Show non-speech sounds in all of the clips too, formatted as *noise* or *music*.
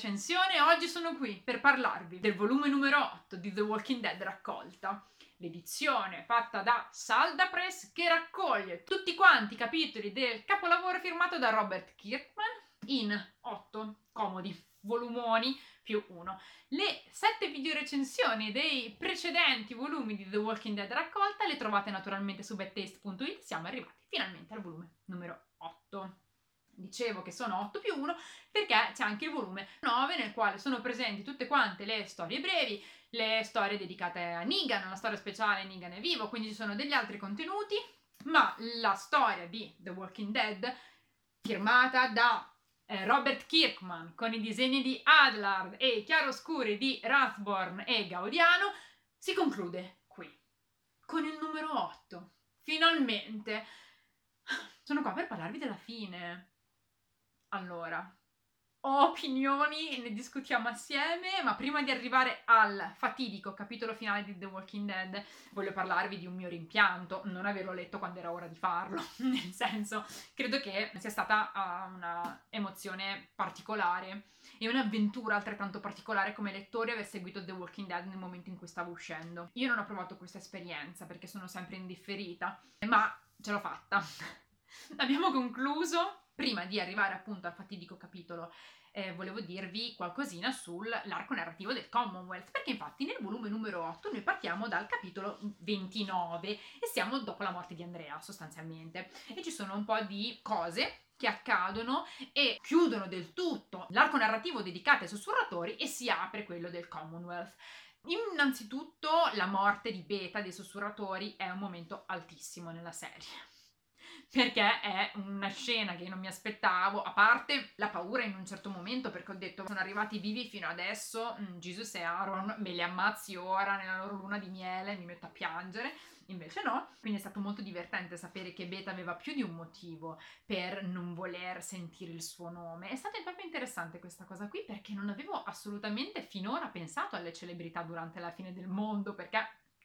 recensione oggi sono qui per parlarvi del volume numero 8 di The Walking Dead raccolta. L'edizione fatta da Salda Press che raccoglie tutti quanti i capitoli del capolavoro firmato da Robert Kirkman in 8 comodi volumoni più 1. Le 7 video recensioni dei precedenti volumi di The Walking Dead raccolta le trovate naturalmente su bedtaste.it. Siamo arrivati finalmente al volume numero 8 dicevo che sono 8 più 1 perché c'è anche il volume 9 nel quale sono presenti tutte quante le storie brevi, le storie dedicate a Negan, la storia speciale Negan è vivo, quindi ci sono degli altri contenuti, ma la storia di The Walking Dead firmata da eh, Robert Kirkman con i disegni di Adlard e i chiaroscuri di Rathborn e Gaudiano si conclude qui con il numero 8. Finalmente sono qua per parlarvi della fine. Allora, ho opinioni, ne discutiamo assieme, ma prima di arrivare al fatidico capitolo finale di The Walking Dead, voglio parlarvi di un mio rimpianto, non averlo letto quando era ora di farlo, *laughs* nel senso, credo che sia stata uh, una emozione particolare e un'avventura altrettanto particolare come lettore aver seguito The Walking Dead nel momento in cui stavo uscendo. Io non ho provato questa esperienza perché sono sempre indifferita, ma ce l'ho fatta. *laughs* Abbiamo concluso prima di arrivare appunto al fatidico capitolo, eh, volevo dirvi qualcosina sull'arco narrativo del Commonwealth, perché infatti nel volume numero 8 noi partiamo dal capitolo 29 e siamo dopo la morte di Andrea sostanzialmente. E ci sono un po' di cose che accadono e chiudono del tutto l'arco narrativo dedicato ai sussurratori e si apre quello del Commonwealth. Innanzitutto la morte di Beta dei sussurratori è un momento altissimo nella serie perché è una scena che non mi aspettavo, a parte la paura in un certo momento perché ho detto sono arrivati vivi fino adesso, mm, Jesus e Aaron me li ammazzi ora nella loro luna di miele, mi metto a piangere, invece no, quindi è stato molto divertente sapere che Beta aveva più di un motivo per non voler sentire il suo nome, è stata proprio interessante questa cosa qui perché non avevo assolutamente finora pensato alle celebrità durante la fine del mondo perché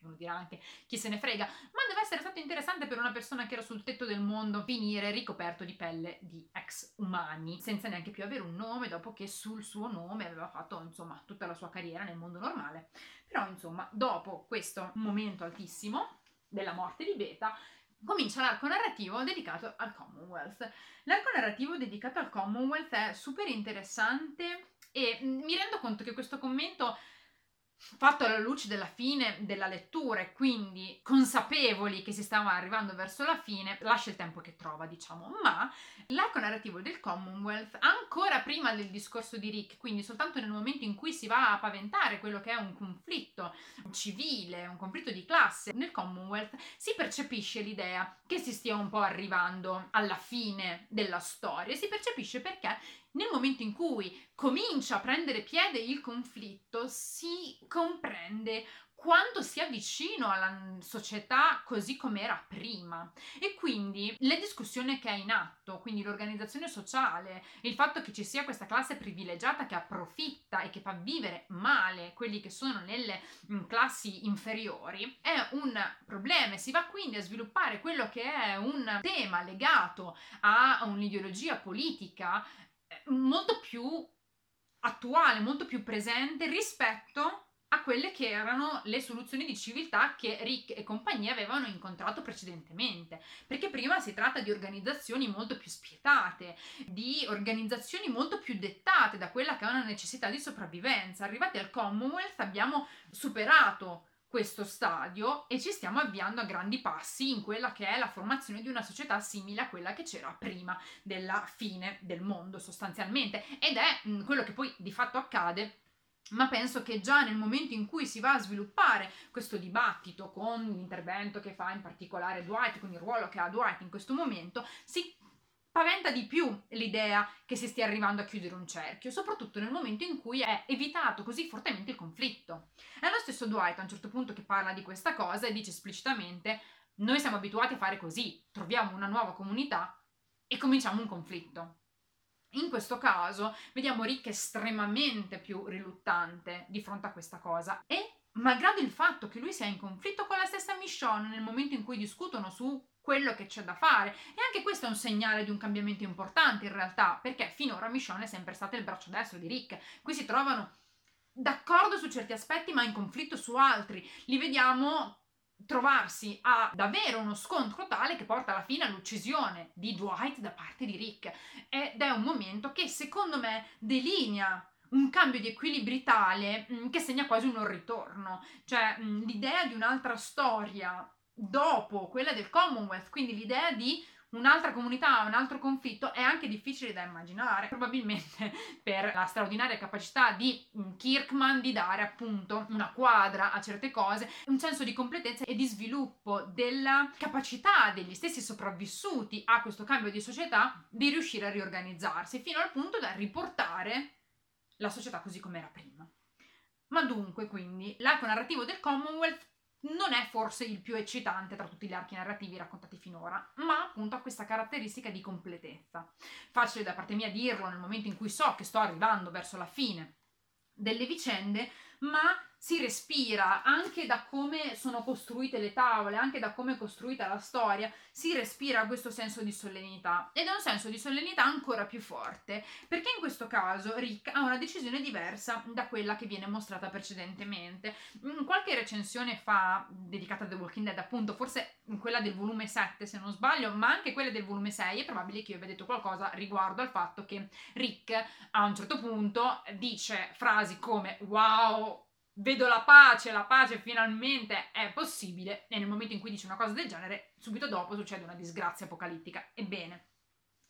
uno dirà anche chi se ne frega, ma deve essere stato interessante per una persona che era sul tetto del mondo finire ricoperto di pelle di ex umani, senza neanche più avere un nome, dopo che sul suo nome aveva fatto insomma tutta la sua carriera nel mondo normale. Però insomma, dopo questo momento altissimo della morte di Beta, comincia l'arco narrativo dedicato al Commonwealth. L'arco narrativo dedicato al Commonwealth è super interessante e mm, mi rendo conto che questo commento fatto alla luce della fine della lettura e quindi consapevoli che si stava arrivando verso la fine, lascia il tempo che trova, diciamo. Ma l'arco narrativo del Commonwealth, ancora prima del discorso di Rick, quindi soltanto nel momento in cui si va a paventare quello che è un conflitto civile, un conflitto di classe nel Commonwealth, si percepisce l'idea che si stia un po' arrivando alla fine della storia. Si percepisce perché nel momento in cui comincia a prendere piede il conflitto, si comprende quanto sia vicino alla società così come era prima. E quindi la discussione che è in atto, quindi l'organizzazione sociale, il fatto che ci sia questa classe privilegiata che approfitta e che fa vivere male quelli che sono nelle mm, classi inferiori, è un problema si va quindi a sviluppare quello che è un tema legato a un'ideologia politica molto più attuale, molto più presente rispetto a quelle che erano le soluzioni di civiltà che Rick e compagnia avevano incontrato precedentemente. Perché prima si tratta di organizzazioni molto più spietate, di organizzazioni molto più dettate da quella che è una necessità di sopravvivenza. Arrivati al Commonwealth abbiamo superato questo stadio e ci stiamo avviando a grandi passi in quella che è la formazione di una società simile a quella che c'era prima della fine del mondo sostanzialmente. Ed è mh, quello che poi di fatto accade ma penso che già nel momento in cui si va a sviluppare questo dibattito con l'intervento che fa in particolare Dwight, con il ruolo che ha Dwight in questo momento, si paventa di più l'idea che si stia arrivando a chiudere un cerchio, soprattutto nel momento in cui è evitato così fortemente il conflitto. È lo stesso Dwight a un certo punto che parla di questa cosa e dice esplicitamente noi siamo abituati a fare così, troviamo una nuova comunità e cominciamo un conflitto. In questo caso vediamo Rick estremamente più riluttante di fronte a questa cosa e malgrado il fatto che lui sia in conflitto con la stessa Michonne nel momento in cui discutono su quello che c'è da fare. E anche questo è un segnale di un cambiamento importante in realtà, perché finora Michonne è sempre stata il braccio destro di Rick. Qui si trovano d'accordo su certi aspetti, ma in conflitto su altri. Li vediamo trovarsi ad avere uno scontro tale che porta alla fine all'uccisione di Dwight da parte di Rick ed è un momento che secondo me delinea un cambio di equilibri tale mm, che segna quasi un non ritorno, cioè mm, l'idea di un'altra storia dopo quella del Commonwealth, quindi l'idea di un'altra comunità, un altro conflitto è anche difficile da immaginare, probabilmente *laughs* per la straordinaria capacità di mm, Kirkman di dare appunto una quadra a certe cose, un senso di completezza e di sviluppo della capacità degli stessi sopravvissuti a questo cambio di società di riuscire a riorganizzarsi fino al punto da riportare la società così come era prima. Ma dunque, quindi, l'arco narrativo del Commonwealth non è forse il più eccitante tra tutti gli archi narrativi raccontati finora, ma appunto ha questa caratteristica di completezza. Facile da parte mia dirlo nel momento in cui so che sto arrivando verso la fine delle vicende, ma si respira anche da come sono costruite le tavole, anche da come è costruita la storia, si respira questo senso di solennità ed è un senso di solennità ancora più forte perché in questo caso Rick ha una decisione diversa da quella che viene mostrata precedentemente. In qualche recensione fa dedicata a The Walking Dead, appunto, forse quella del volume 7 se non sbaglio, ma anche quella del volume 6, è probabile che io abbia detto qualcosa riguardo al fatto che Rick a un certo punto dice frasi come wow vedo la pace, la pace finalmente è possibile e nel momento in cui dice una cosa del genere, subito dopo succede una disgrazia apocalittica. Ebbene,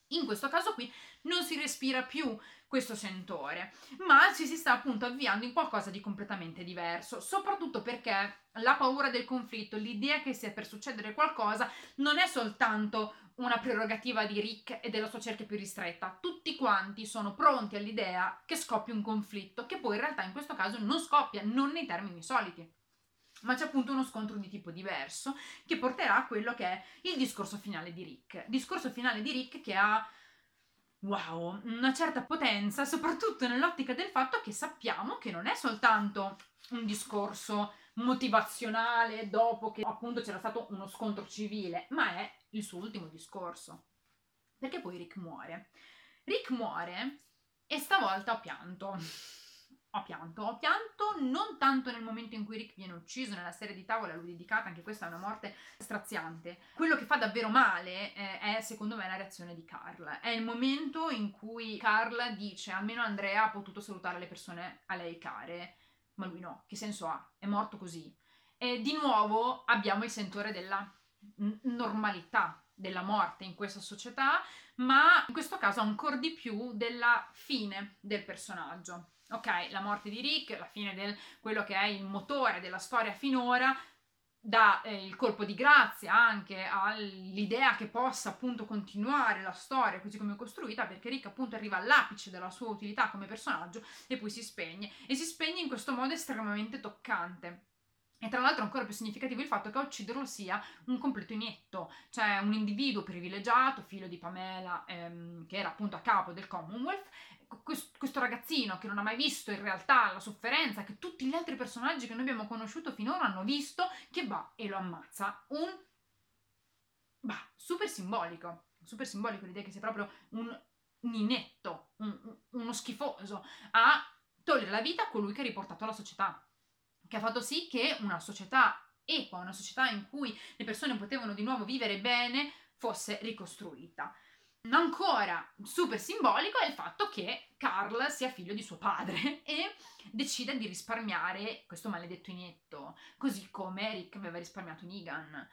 in questo caso qui non si respira più questo sentore, ma ci si sta appunto avviando in qualcosa di completamente diverso, soprattutto perché la paura del conflitto, l'idea che sia per succedere qualcosa, non è soltanto una prerogativa di Rick e della sua cerchia più ristretta. Tutti quanti sono pronti all'idea che scoppia un conflitto, che poi in realtà in questo caso non scoppia, non nei termini soliti. Ma c'è appunto uno scontro di tipo diverso che porterà a quello che è il discorso finale di Rick. Discorso finale di Rick che ha wow, una certa potenza, soprattutto nell'ottica del fatto che sappiamo che non è soltanto un discorso motivazionale dopo che appunto c'era stato uno scontro civile, ma è il suo ultimo discorso. Perché poi Rick muore. Rick muore e stavolta ho pianto. Ho pianto, ho pianto non tanto nel momento in cui Rick viene ucciso nella serie di tavola a lui dedicata, anche questa è una morte straziante. Quello che fa davvero male eh, è secondo me la reazione di Carl. È il momento in cui Carl dice almeno Andrea ha potuto salutare le persone a lei care ma lui no, che senso ha? È morto così. E di nuovo abbiamo il sentore della n- normalità della morte in questa società, ma in questo caso ancora di più della fine del personaggio. Ok, la morte di Rick, la fine di quello che è il motore della storia finora, dà eh, il colpo di grazia anche all'idea che possa appunto continuare la storia così come costruita perché Rick appunto arriva all'apice della sua utilità come personaggio e poi si spegne e si spegne in questo modo estremamente toccante. E tra l'altro ancora più significativo il fatto che a ucciderlo sia un completo inetto, cioè un individuo privilegiato, figlio di Pamela, ehm, che era appunto a capo del Commonwealth, questo ragazzino che non ha mai visto in realtà la sofferenza che tutti gli altri personaggi che noi abbiamo conosciuto finora hanno visto, che va e lo ammazza. Un... Bah, super simbolico. Super simbolico l'idea che sia proprio un, un inetto, un, uno schifoso, a togliere la vita a colui che ha riportato la società. Che ha fatto sì che una società equa, una società in cui le persone potevano di nuovo vivere bene, fosse ricostruita. Ancora super simbolico è il fatto che Carl sia figlio di suo padre *laughs* e decida di risparmiare questo maledetto inetto, così come Rick aveva risparmiato Negan.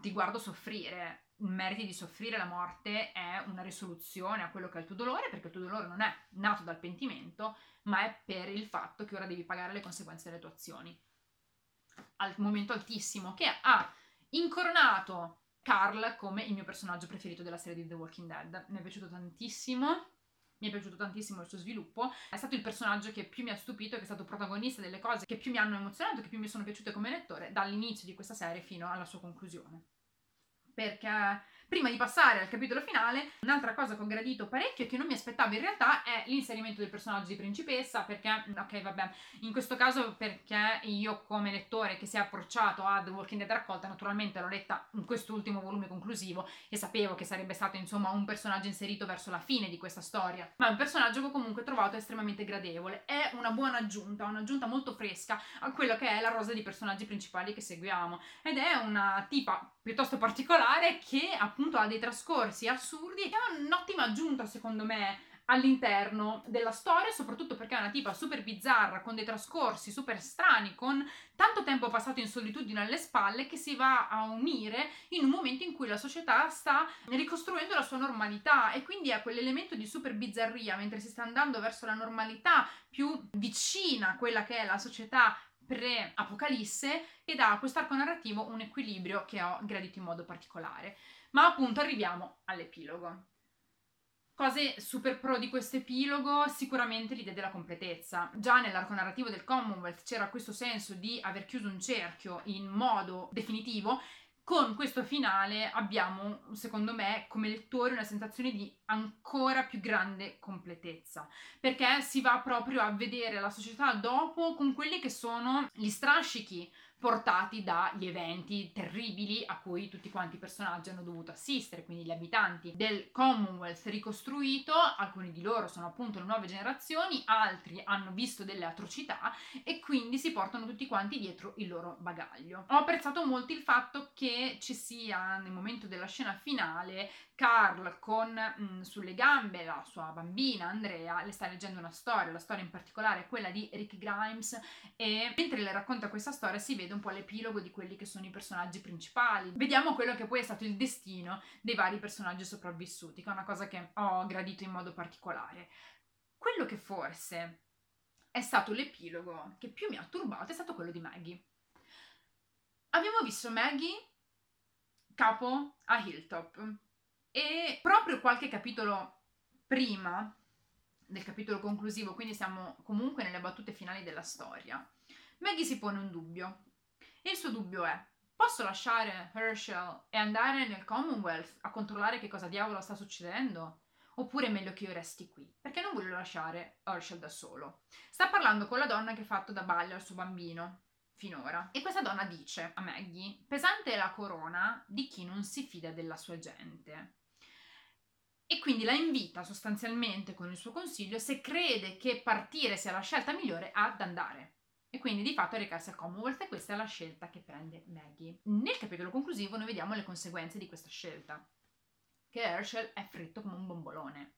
Ti guardo soffrire, meriti di soffrire la morte è una risoluzione a quello che è il tuo dolore, perché il tuo dolore non è nato dal pentimento, ma è per il fatto che ora devi pagare le conseguenze delle tue azioni. Al momento altissimo che ha incoronato Carl come il mio personaggio preferito della serie di The Walking Dead. Mi è piaciuto tantissimo. Mi è piaciuto tantissimo il suo sviluppo. È stato il personaggio che più mi ha stupito, che è stato protagonista delle cose che più mi hanno emozionato, che più mi sono piaciute come lettore, dall'inizio di questa serie fino alla sua conclusione. Perché, Prima di passare al capitolo finale, un'altra cosa che ho gradito parecchio e che non mi aspettavo in realtà è l'inserimento del personaggio di principessa, perché, ok, vabbè, in questo caso perché io come lettore che si è approcciato a The Walking Dead raccolta, naturalmente l'ho letta in quest'ultimo volume conclusivo e sapevo che sarebbe stato insomma un personaggio inserito verso la fine di questa storia, ma è un personaggio che ho comunque trovato estremamente gradevole, è una buona aggiunta, un'aggiunta molto fresca a quello che è la rosa di personaggi principali che seguiamo. Ed è una tipa piuttosto particolare che appunto ha dei trascorsi assurdi è un'ottima aggiunta secondo me all'interno della storia, soprattutto perché è una tipa super bizzarra, con dei trascorsi super strani, con tanto tempo passato in solitudine alle spalle, che si va a unire in un momento in cui la società sta ricostruendo la sua normalità e quindi ha quell'elemento di super bizzarria mentre si sta andando verso la normalità più vicina a quella che è la società pre-apocalisse e dà a quest'arco narrativo un equilibrio che ho gradito in modo particolare. Ma appunto arriviamo all'epilogo. Cose super pro di questo epilogo, sicuramente l'idea della completezza. Già nell'arco narrativo del Commonwealth c'era questo senso di aver chiuso un cerchio in modo definitivo con questo finale abbiamo, secondo me, come lettori una sensazione di ancora più grande completezza, perché si va proprio a vedere la società dopo con quelli che sono gli strascichi portati dagli eventi terribili a cui tutti quanti i personaggi hanno dovuto assistere, quindi gli abitanti del Commonwealth ricostruito, alcuni di loro sono appunto le nuove generazioni, altri hanno visto delle atrocità e quindi si portano tutti quanti dietro il loro bagaglio. Ho apprezzato molto il fatto che ci sia nel momento della scena finale Carl con mh, mm, sulle gambe la sua bambina Andrea, le sta leggendo una storia, la storia in particolare è quella di Rick Grimes e mentre le racconta questa storia si vede un po' l'epilogo di quelli che sono i personaggi principali. Vediamo quello che poi è stato il destino dei vari personaggi sopravvissuti, che è una cosa che ho gradito in modo particolare. Quello che forse è stato l'epilogo che più mi ha turbato è stato quello di Maggie. Abbiamo visto Maggie capo a Hilltop e proprio qualche capitolo prima del capitolo conclusivo, quindi siamo comunque nelle battute finali della storia, Maggie si pone un dubbio. E il suo dubbio è: posso lasciare Herschel e andare nel Commonwealth a controllare che cosa diavolo sta succedendo? Oppure è meglio che io resti qui, perché non voglio lasciare Herschel da solo. Sta parlando con la donna che ha fatto da balia al suo bambino, finora. E questa donna dice a Maggie: pesante è la corona di chi non si fida della sua gente e quindi la invita sostanzialmente con il suo consiglio se crede che partire sia la scelta migliore ad andare. E quindi di fatto recarsi al Commonwealth e questa è la scelta che prende Maggie. Nel capitolo conclusivo noi vediamo le conseguenze di questa scelta, che Herschel è fritto come un bombolone.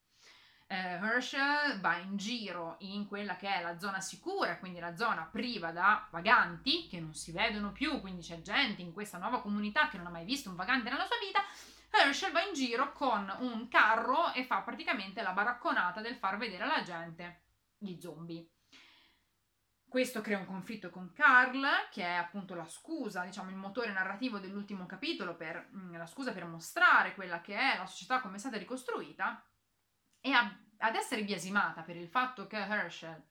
Uh, Herschel va in giro in quella che è la zona sicura, quindi la zona priva da vaganti che non si vedono più, quindi c'è gente in questa nuova comunità che non ha mai visto un vagante nella sua vita Herschel va in giro con un carro e fa praticamente la baracconata del far vedere alla gente gli zombie. Questo crea un conflitto con Carl, che è appunto la scusa, diciamo il motore narrativo dell'ultimo capitolo, per, mm, la scusa per mostrare quella che è la società come è stata ricostruita, e a, ad essere biasimata per il fatto che Herschel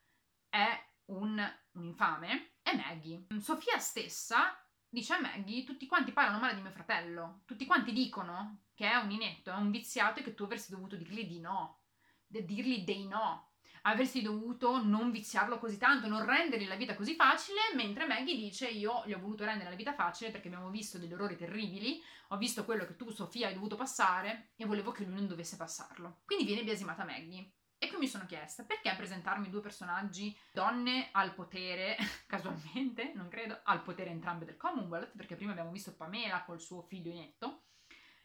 è un, un infame, è Maggie. Sofia stessa dice a Maggie, tutti quanti parlano male di mio fratello, tutti quanti dicono che è un inetto, è un viziato e che tu avresti dovuto dirgli di no, de- dirgli dei no, avresti dovuto non viziarlo così tanto, non rendergli la vita così facile, mentre Maggie dice io gli ho voluto rendere la vita facile perché abbiamo visto degli orrori terribili, ho visto quello che tu Sofia hai dovuto passare e volevo che lui non dovesse passarlo. Quindi viene biasimata Maggie. E qui mi sono chiesta perché presentarmi due personaggi donne al potere, *laughs* casualmente, non credo, al potere entrambe del Commonwealth, perché prima abbiamo visto Pamela col suo figlio inetto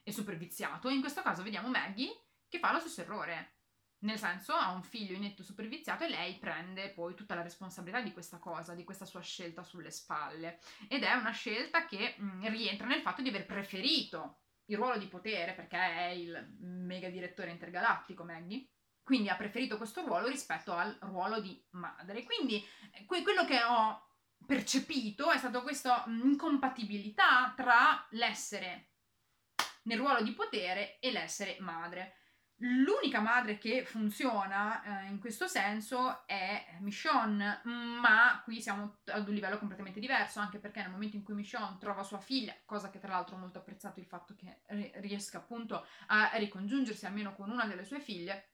e super viziato, e in questo caso vediamo Maggie che fa lo stesso errore. Nel senso, ha un figlio inetto super viziato e lei prende poi tutta la responsabilità di questa cosa, di questa sua scelta sulle spalle. Ed è una scelta che mh, mm, rientra nel fatto di aver preferito il ruolo di potere, perché è il mega direttore intergalattico Maggie, quindi ha preferito questo ruolo rispetto al ruolo di madre. Quindi eh, que- quello che ho percepito è stata questa incompatibilità tra l'essere nel ruolo di potere e l'essere madre. L'unica madre che funziona eh, in questo senso è Michonne, ma qui siamo ad un livello completamente diverso, anche perché nel momento in cui Michonne trova sua figlia, cosa che tra l'altro ho molto apprezzato il fatto che riesca appunto a ricongiungersi almeno con una delle sue figlie,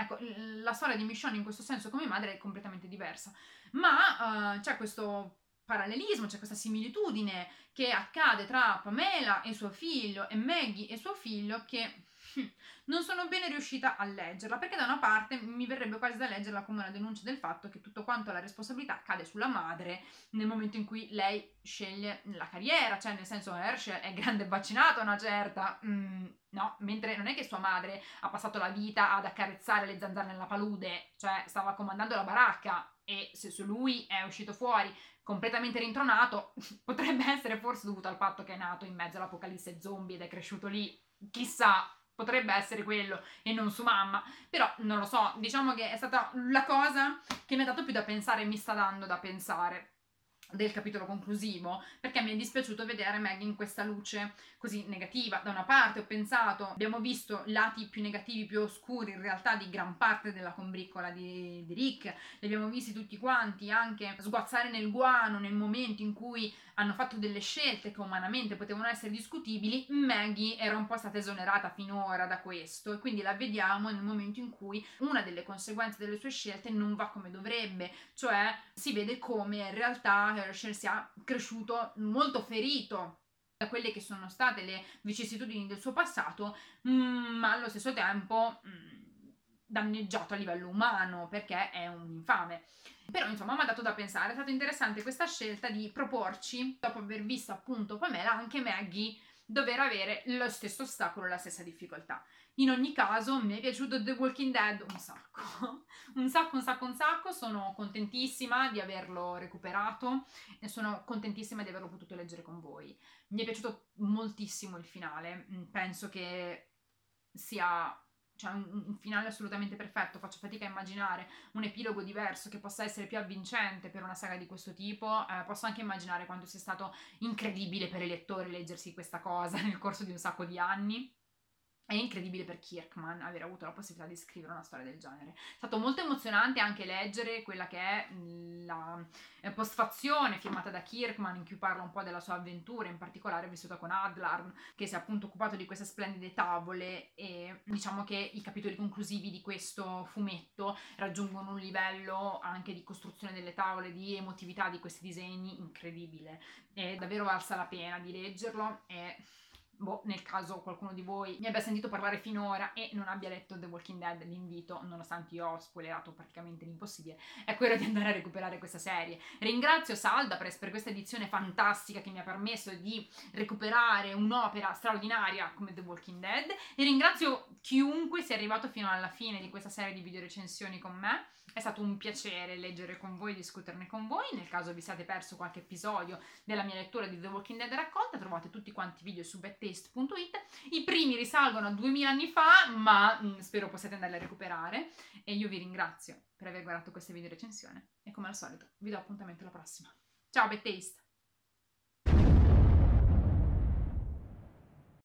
Ecco, la storia di Michonne in questo senso come madre è completamente diversa, ma uh, c'è questo parallelismo, c'è questa similitudine che accade tra Pamela e suo figlio e Maggie e suo figlio che non sono bene riuscita a leggerla perché da una parte mi verrebbe quasi da leggerla come una denuncia del fatto che tutto quanto la responsabilità cade sulla madre nel momento in cui lei sceglie la carriera, cioè nel senso Herschel è grande vaccinato una certa, mm, no, mentre non è che sua madre ha passato la vita ad accarezzare le zanzare nella palude, cioè stava comandando la baracca e se su lui è uscito fuori completamente rintronato, *laughs* potrebbe essere forse dovuto al fatto che è nato in mezzo all'apocalisse zombie ed è cresciuto lì, chissà, potrebbe essere quello e non su mamma, però non lo so, diciamo che è stata la cosa che mi ha dato più da pensare e mi sta dando da pensare del capitolo conclusivo perché mi è dispiaciuto vedere Maggie in questa luce così negativa. Da una parte ho pensato abbiamo visto lati più negativi più oscuri in realtà di gran parte della combriccola di, di Rick li abbiamo visti tutti quanti anche sguazzare nel guano nel momento in cui hanno fatto delle scelte che umanamente potevano essere discutibili, Maggie era un po' stata esonerata finora da questo e quindi la vediamo nel momento in cui una delle conseguenze delle sue scelte non va come dovrebbe, cioè si vede come in realtà Herschel sia cresciuto molto ferito da quelle che sono state le vicissitudini del suo passato, mm, ma allo stesso tempo mm, danneggiato a livello umano perché è un infame. Però insomma mi ha dato da pensare, è stata interessante questa scelta di proporci, dopo aver visto appunto Pamela, anche Maggie dover avere lo stesso ostacolo, la stessa difficoltà. In ogni caso mi è piaciuto The Walking Dead un sacco, *laughs* un sacco, un sacco, un sacco, sono contentissima di averlo recuperato e sono contentissima di averlo potuto leggere con voi. Mi è piaciuto moltissimo il finale, penso che sia cioè un, un, finale assolutamente perfetto, faccio fatica a immaginare un epilogo diverso che possa essere più avvincente per una saga di questo tipo, eh, posso anche immaginare quanto sia stato incredibile per i lettori leggersi questa cosa *laughs* nel corso di un sacco di anni. È incredibile per Kirkman aver avuto la possibilità di scrivere una storia del genere. È stato molto emozionante anche leggere quella che è la eh, postfazione firmata da Kirkman in cui parla un po' della sua avventura, in particolare vissuta con Adlarn, che si è appunto occupato di queste splendide tavole e diciamo che i capitoli conclusivi di questo fumetto raggiungono un livello anche di costruzione delle tavole, di emotività di questi disegni incredibile. È davvero valsa la pena di leggerlo e boh, nel caso qualcuno di voi mi abbia sentito parlare finora e non abbia letto The Walking Dead, l'invito, nonostante io ho spoilerato praticamente l'impossibile, è quello di andare a recuperare questa serie. Ringrazio Saldapress per questa edizione fantastica che mi ha permesso di recuperare un'opera straordinaria come The Walking Dead e ringrazio chiunque sia arrivato fino alla fine di questa serie di video recensioni con me. È stato un piacere leggere con voi, discuterne con voi. Nel caso vi siate perso qualche episodio della mia lettura di The Walking Dead raccolta, trovate tutti quanti i video su bettaste.it. I primi risalgono a 2000 anni fa, ma mh, mm, spero possiate andarli a recuperare. E io vi ringrazio per aver guardato questa video recensione. E come al solito, vi do appuntamento alla prossima. Ciao, Bettaste!